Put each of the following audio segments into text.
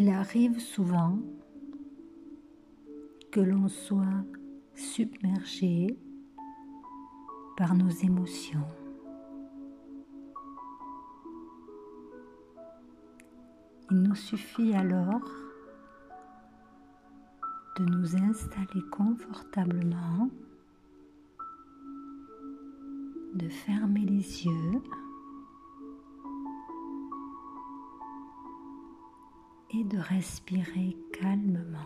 Il arrive souvent que l'on soit submergé par nos émotions. Il nous suffit alors de nous installer confortablement, de fermer les yeux et de respirer calmement.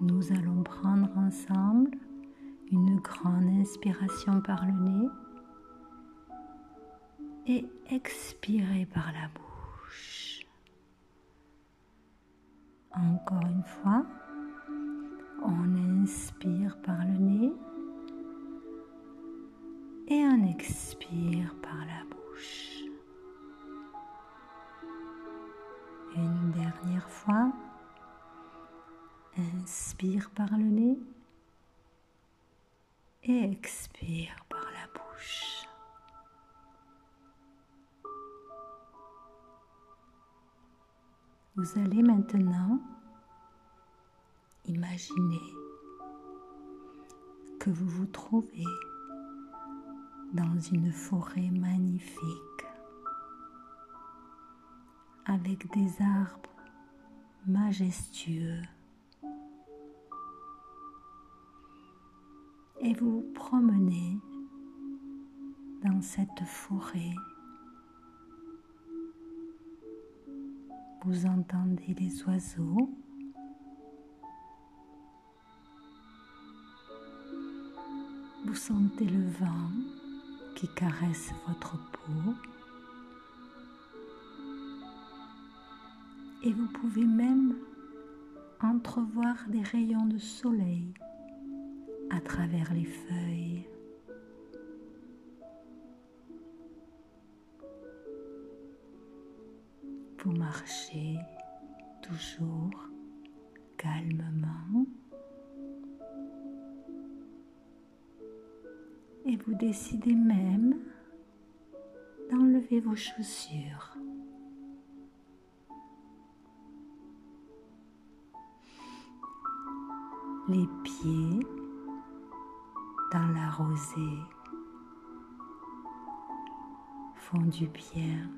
Nous allons prendre ensemble une grande inspiration par le nez et expirer par la bouche. Encore une fois, on inspire par le nez et on expire par la bouche. Une dernière fois, inspire par le nez et expire par la bouche. Vous allez maintenant imaginer que vous vous trouvez dans une forêt magnifique avec des arbres majestueux et vous vous promenez dans cette forêt Vous entendez les oiseaux. Vous sentez le vent qui caresse votre peau. Et vous pouvez même entrevoir des rayons de soleil à travers les feuilles. Vous marchez toujours calmement et vous décidez même d'enlever vos chaussures. Les pieds dans la rosée font du bien.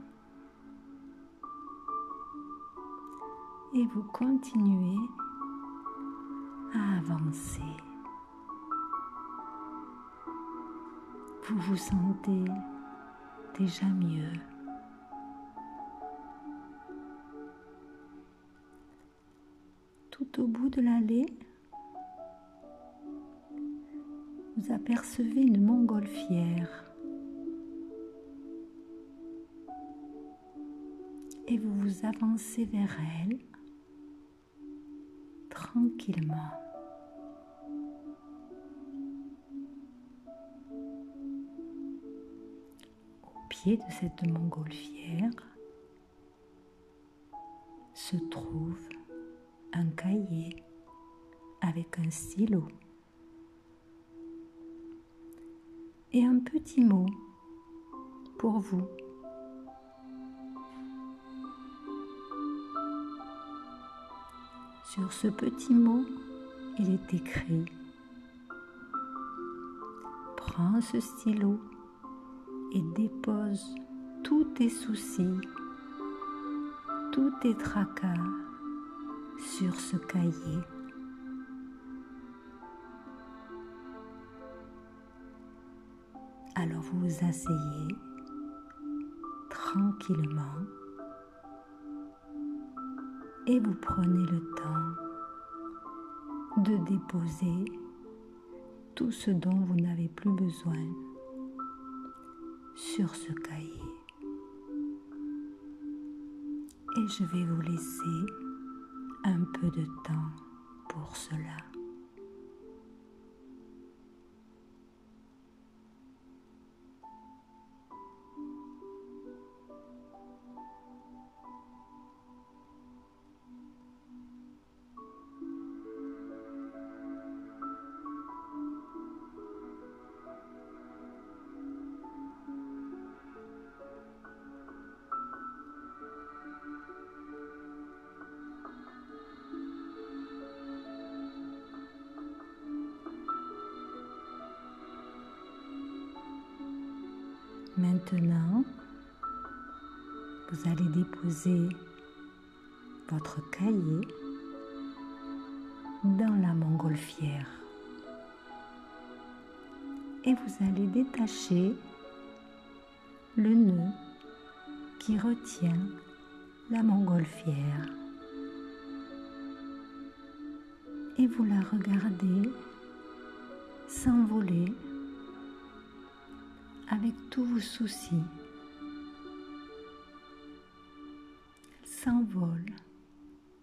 et vous continuez à avancer. Vous vous sentez déjà mieux. Tout au bout de l'allée, vous apercevez une montgolfière. Et vous vous avancez vers elle tranquillement. Pied de cette montgolfière se trouve un cahier avec un stylo et un petit mot pour vous. Sur ce petit mot, il est écrit Prends ce stylo et dépose tous tes soucis, tous tes tracas sur ce cahier. Alors vous vous asseyez tranquillement et vous prenez le temps de déposer tout ce dont vous n'avez plus besoin sur ce cahier. Et je vais vous laisser un peu de temps pour cela. Maintenant, vous allez déposer votre cahier dans la montgolfière et vous allez détacher le nœud qui retient la montgolfière. Et vous la regardez s'envoler avec tous vos soucis. Elle s'envole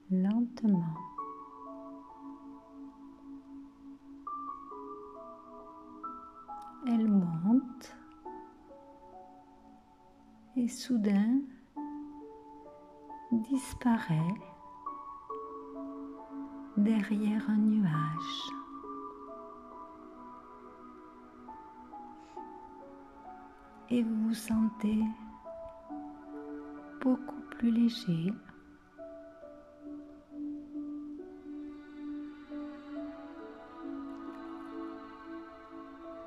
lentement. Elle monte et soudain disparaît derrière un nuage. Et vous vous sentez beaucoup plus léger.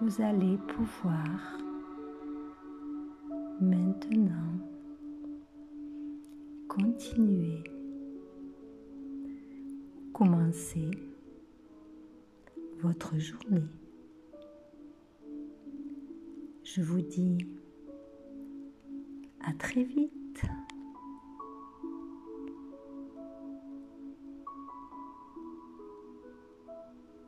Vous allez pouvoir maintenant continuer commencer votre journée. Je vous dis à très vite.